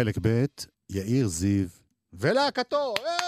חלק ב', יאיר זיו ולהקתו. אה!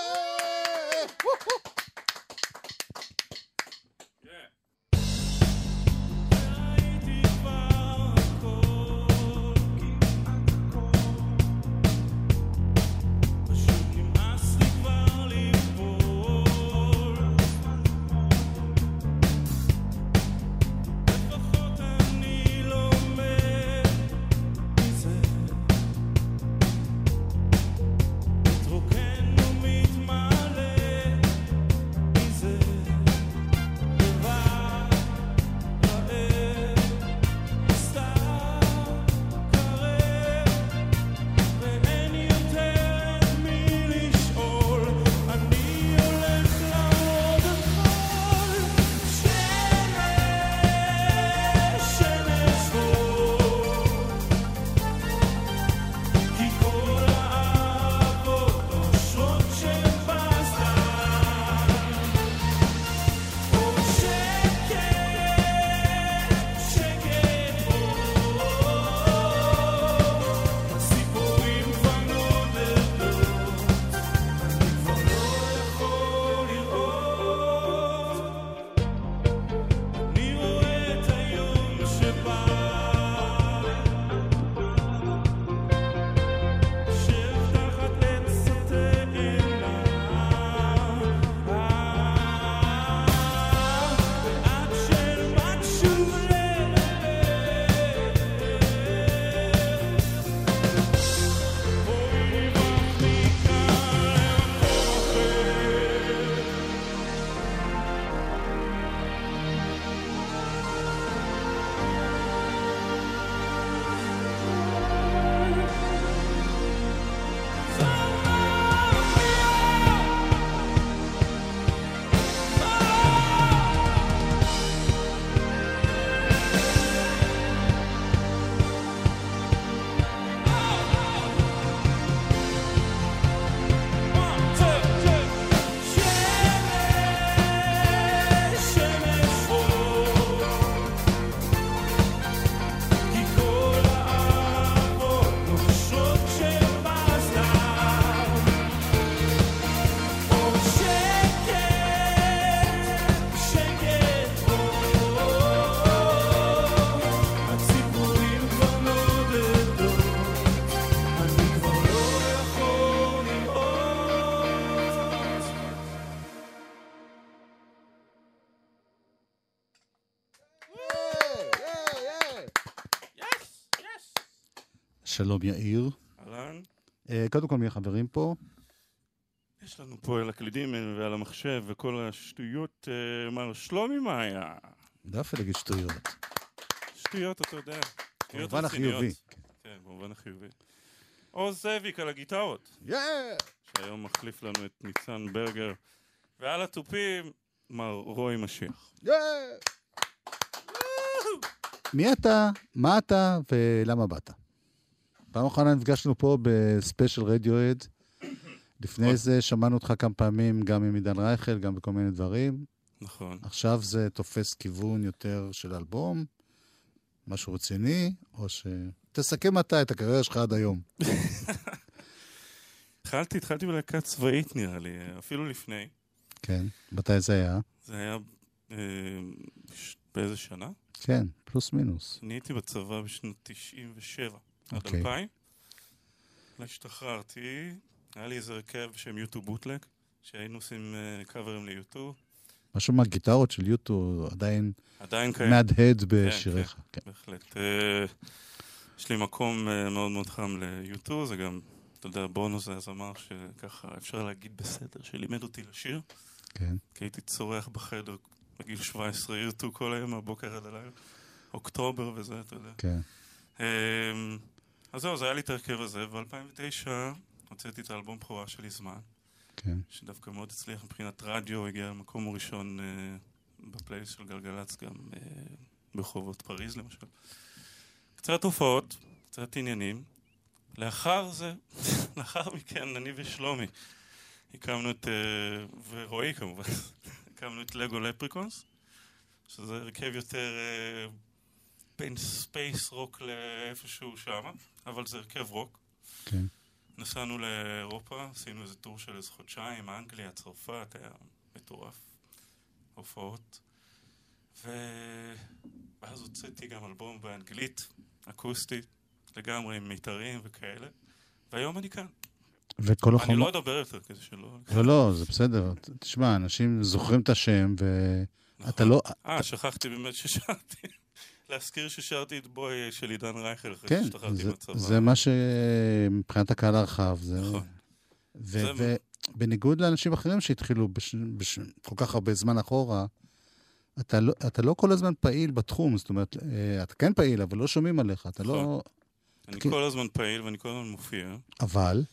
שלום יאיר. אהלן. אה, קודם כל, מי החברים פה? יש לנו פה על הקלידים ועל המחשב וכל השטויות, אה, מר שלומי מאיה. דווקא להגיד שטויות. שטויות, אתה יודע. במובן החיובי. כן, במובן החיובי. עוז זאביק על הגיטרות. יאה! שהיום מחליף לנו את ניצן ברגר. ועל התופים, מר רוי משיח. יאה! מי אתה, מה אתה ולמה באת? פעם אחרונה נפגשנו פה בספיישל רדיואד. לפני נכון. זה שמענו אותך כמה פעמים, גם עם עידן רייכל, גם בכל מיני דברים. נכון. עכשיו זה תופס כיוון יותר של אלבום, משהו רציני, או ש... תסכם אתה את הקריירה שלך עד היום. התחלתי, התחלתי בלהקה צבאית נראה לי, אפילו לפני. כן, מתי זה היה? זה היה אה, באיזה שנה? כן, פלוס מינוס. אני הייתי בצבא בשנת 97 עד אוקיי. 2000. השתחררתי, היה לי איזה הרכב בשם יוטו בוטלג, שהיינו עושים אה, קאברים ליוטו, משהו מהגיטרות של יוטו עדיין עדיין קיים. מהדהד בשיריך. כן. בהחלט. אה, יש לי מקום אה, מאוד מאוד חם ליוטו, זה גם, אתה יודע, בונו זה הזמר שככה אפשר להגיד בסדר, שלימד אותי לשיר, כן. כי הייתי צורח בחדר בגיל 17 יוטו כל היום, מהבוקר עד הלילה, אוקטובר וזה, אתה יודע. כן. אז זהו, זה היה לי את ההרכב הזה, וב-2009 הוצאתי את האלבום בכורה שלי זמן, כן. שדווקא מאוד הצליח מבחינת רדיו, הגיע למקום הראשון אה, בפלייליסט של גלגלצ, גם אה, ברחובות פריז למשל. קצת הופעות, קצת עניינים. לאחר זה, לאחר מכן, אני ושלומי הקמנו את, אה, ורועי כמובן, הקמנו את לגו לפריקונס, שזה הרכב יותר אה, בין space rock לאיפשהו שמה, אבל זה הרכב רוק. כן. נסענו לאירופה, עשינו איזה טור של איזה חודשיים, אנגליה, צרפת, היה מטורף. הופעות. ואז הוצאתי גם אלבום באנגלית, אקוסטי, לגמרי עם מיתרים וכאלה. והיום אני כאן. וכל אני החומר... לא אדבר יותר כדי שלא... לא, לא, זה בסדר. תשמע, אנשים זוכרים את השם, ואתה נכון. לא... אה, שכחתי באמת ששרתי. להזכיר ששרתי את בוי של עידן רייכל אחרי כן, שהשתחררתי מהצבא. זה מה שמבחינת הקהל הרחב. זה... נכון. ובניגוד לאנשים אחרים שהתחילו בש... בש... כל כך הרבה זמן אחורה, אתה לא, אתה לא כל הזמן פעיל בתחום, זאת אומרת, אה, אתה כן פעיל, אבל לא שומעים עליך, אתה לא... נכון. אני כן. כל הזמן פעיל ואני כל הזמן מופיע, אבל,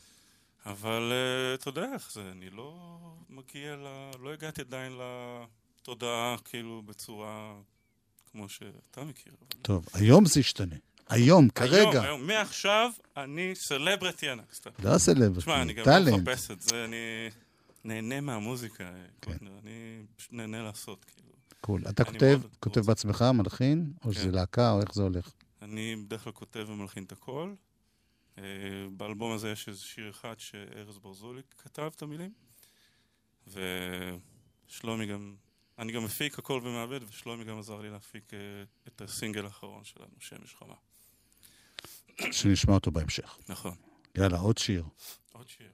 אבל אה, אתה יודע איך זה, אני לא מגיע ל... לא הגעתי עדיין לתודעה כאילו בצורה כמו שאתה מכיר. טוב, היום זה ישתנה. היום, כרגע. היום, היום, מעכשיו אני סלברטי ענק, סתם. לא סלבריטי, תשמע, אני גם לא טאלנט. מחפש את זה, אני נהנה מהמוזיקה, כן. אני נהנה לעשות, כאילו. קול. אתה כותב, כותב. בעצמך, מלחין, או שזה כן. להקה, או איך זה הולך? אני בדרך כלל כותב ומלחין את הכל. אה, באלבום הזה יש איזה שיר אחד שארז ברזולי כתב את המילים. ושלומי גם, אני גם מפיק הכל ומעבד, ושלומי גם עזר לי להפיק אה, את הסינגל האחרון שלנו, שמש חמה. שנשמע אותו בהמשך. נכון. יאללה, עוד שיר. עוד שיר.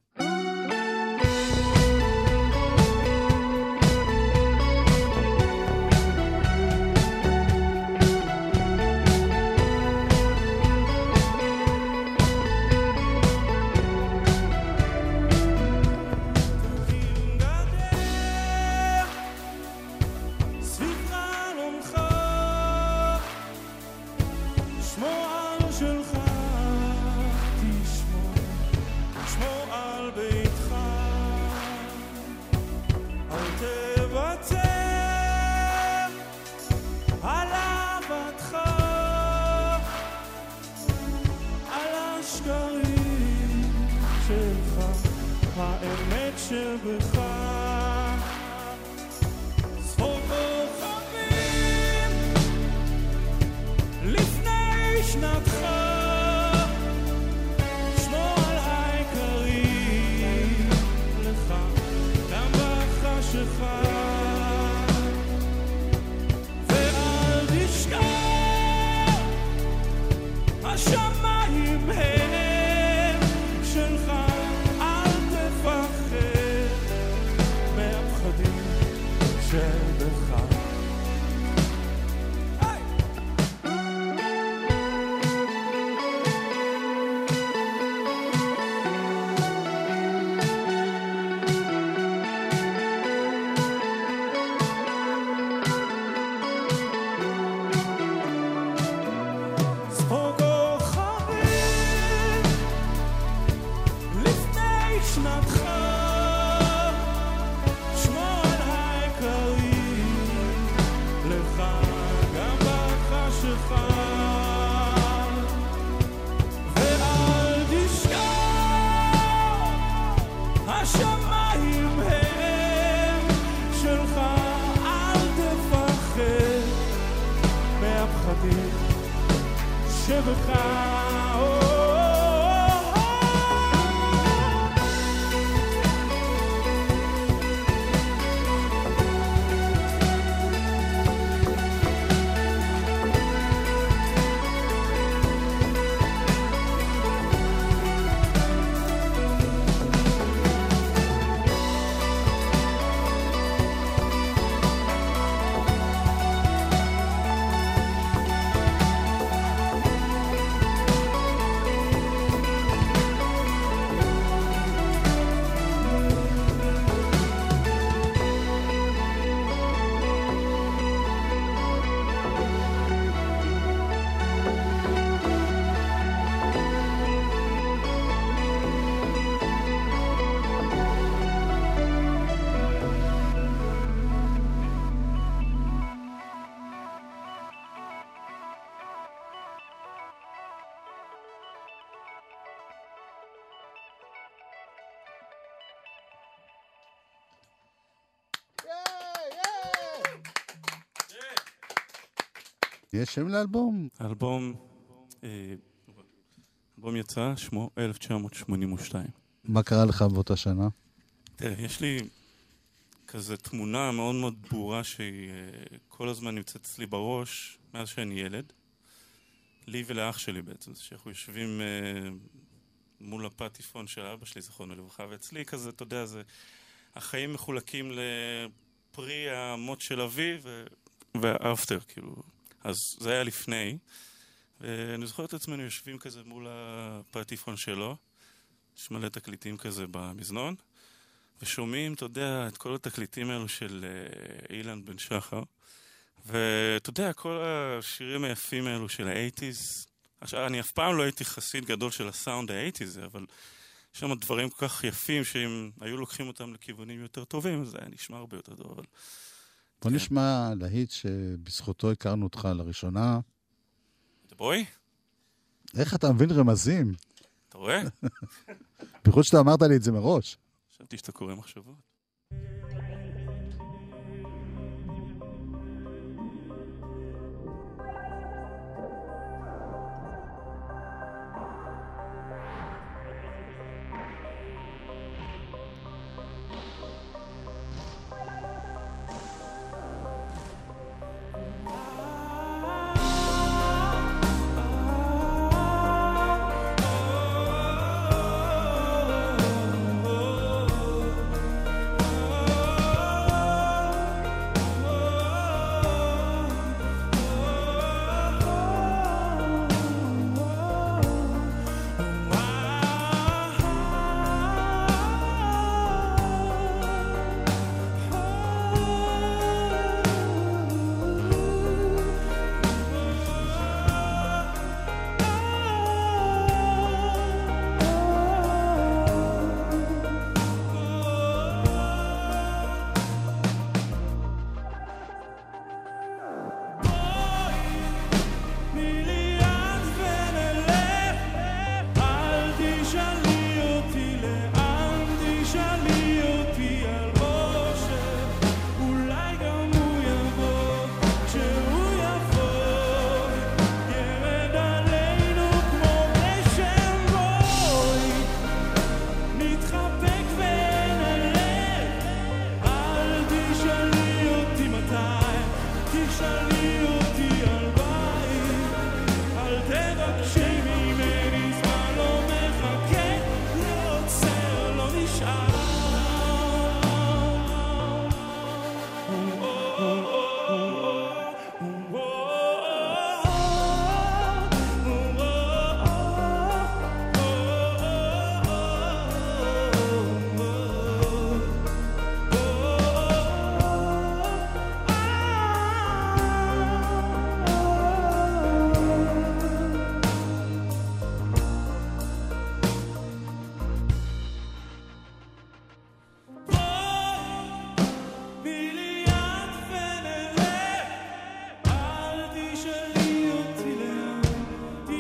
be יש שם לאלבום? האלבום, אה, האלבום האלבום יצא, שמו 1982. מה קרה לך באותה שנה? תראה, יש לי כזה תמונה מאוד מאוד ברורה שהיא אה, כל הזמן נמצאת אצלי בראש מאז שאני ילד. לי ולאח שלי בעצם, זה שאנחנו יושבים אה, מול הפטיפון של אבא שלי, זכרונו לברכה, ואצלי כזה, אתה יודע, זה... החיים מחולקים לפרי המוט של אבי ו... והאפטר, כאילו. אז זה היה לפני. ואני זוכר את עצמנו יושבים כזה מול הפטיפון שלו, יש מלא תקליטים כזה במזנון, ושומעים, אתה יודע, את כל התקליטים האלו של אה, אילן בן שחר. ואתה יודע, כל השירים היפים האלו של האייטיז, עכשיו, אני אף פעם לא הייתי חסיד גדול של הסאונד האייטיז, אבל יש שם דברים כל כך יפים שאם היו לוקחים אותם לכיוונים יותר טובים, זה היה נשמע הרבה יותר טוב, אבל... בוא כן. נשמע להיט שבזכותו הכרנו אותך לראשונה. אתה בואי? איך אתה מבין רמזים? אתה רואה? בייחוד שאתה אמרת לי את זה מראש. חשבתי שאתה קורא מחשבות.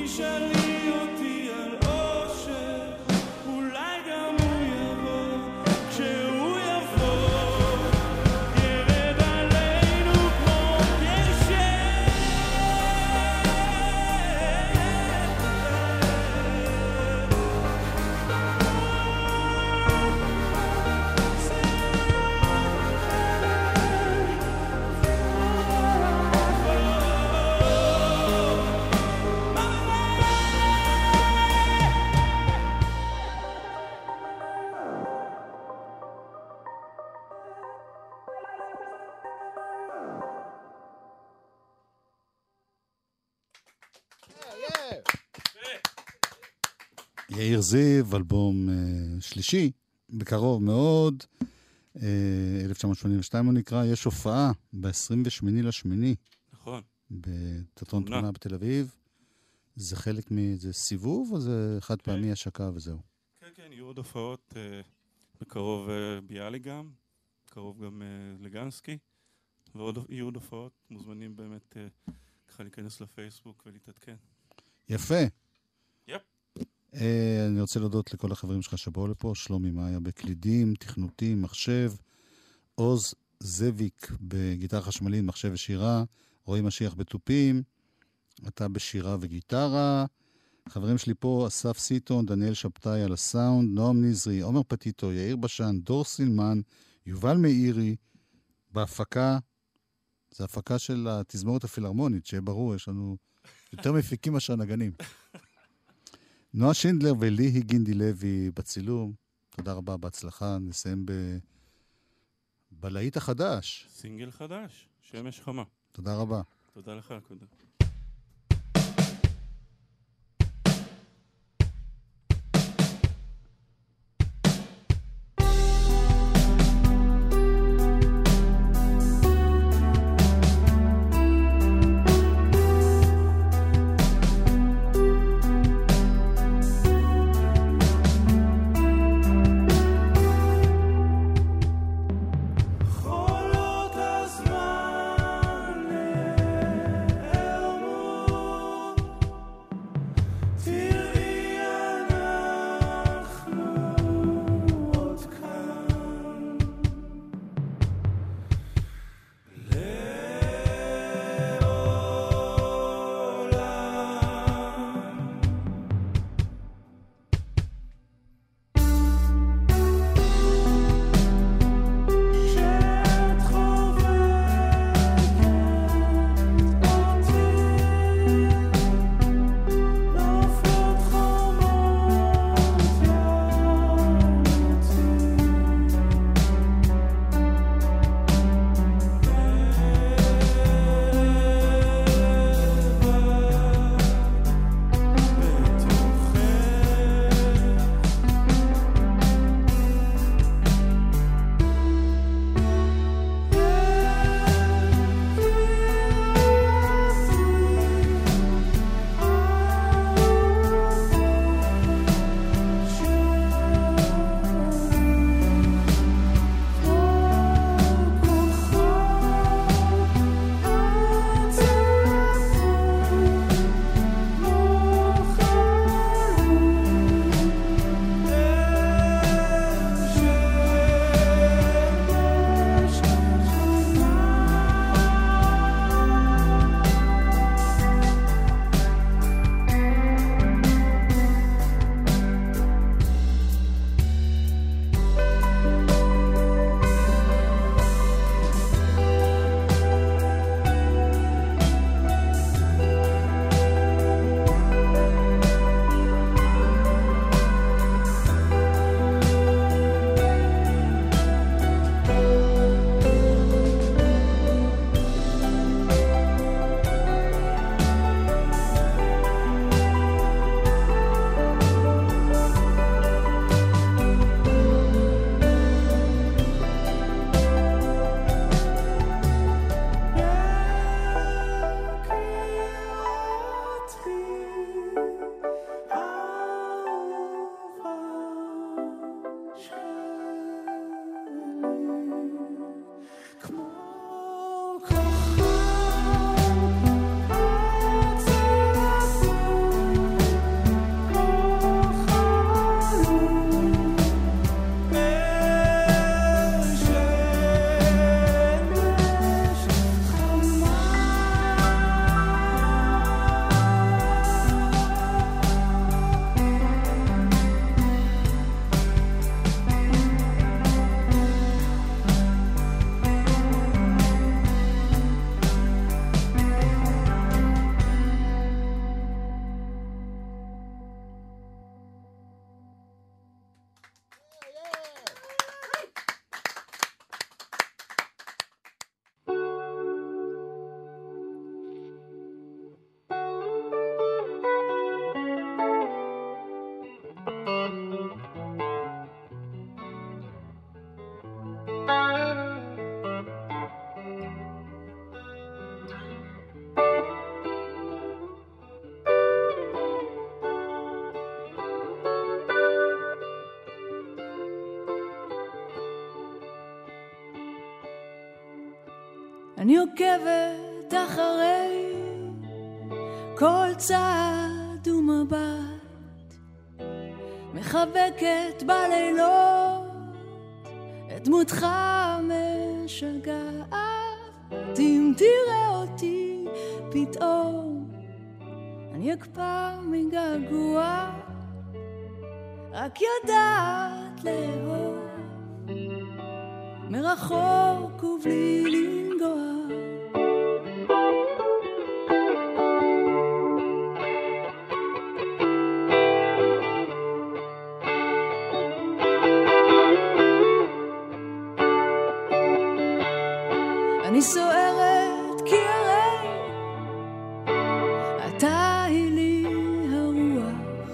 shall יאיר זיו, אלבום אה, שלישי, בקרוב מאוד, אה, 1982 הוא נקרא, יש הופעה ב-28 לשמיני נכון. בתיאטרון תמונה. בתל אביב. זה חלק מאיזה סיבוב, או זה חד פעמי השקה וזהו? כן, כן, יהיו עוד הופעות אה, בקרוב אה, ביאליק גם, בקרוב גם אה, לגנסקי, ועוד יהיו עוד הופעות, מוזמנים באמת אה, ככה להיכנס לפייסבוק ולהתעדכן. יפה. יפ. אה, אני רוצה להודות לכל החברים שלך שבאו לפה, שלומי מאיה בקלידים, תכנותים, מחשב, עוז זביק בגיטרה חשמלית, מחשב ושירה, רועי משיח בתופים, אתה בשירה וגיטרה, חברים שלי פה, אסף סיטון, דניאל שבתאי על הסאונד, נועם נזרי, עומר פטיטו, יאיר בשן, דור סילמן, יובל מאירי, בהפקה, זו הפקה של התזמורת הפילהרמונית, שיהיה ברור, יש לנו יותר מפיקים מאשר נגנים. נועה שינדלר וליהי גינדי לוי בצילום, תודה רבה, בהצלחה. נסיים ב... בלהיט החדש. סינגל חדש, שמש חמה. תודה רבה. תודה לך, קודם. אני עוקבת אחרי כל צעד ומבט, מחבקת בלילות את דמותך משגעת. אם תראה אותי פתאום, אני אקפא מגעגוע, רק יודעת לאהוב, מרחוק ובלי לנגוע. אני סוערת כי הרי אתה היא לי הרוח,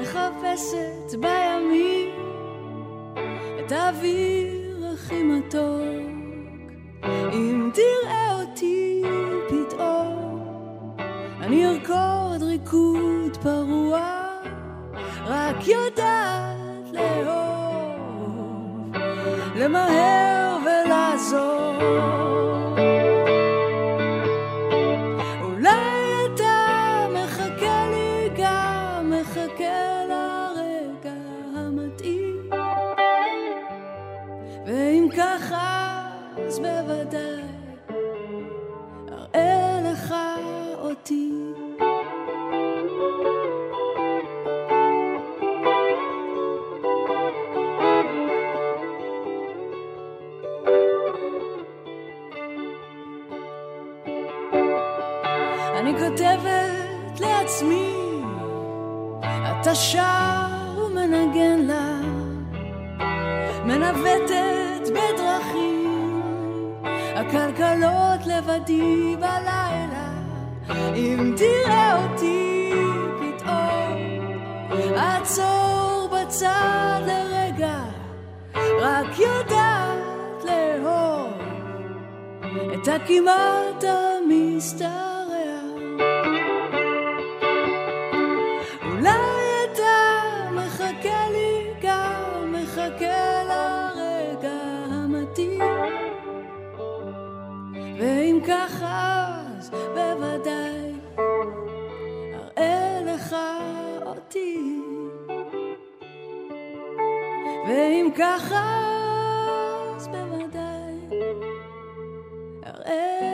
מחפשת בימים את האוויר הכי מתוק. אני ארקוד ריקוד פרוע, רק יודעת לאהוב, למהר ולעזור. כותבת לעצמי, אתה שר ומנגן לה, מנווטת בדרכים, הכלכלות לבדי בלילה. אם תראה אותי פתאום, עצור בצד לרגע, רק יודעת לאהוב. את הכמעט מחכה לרגע המתאים. ואם ככה אז בוודאי אראה לך אותי. ואם ככה אז בוודאי אראה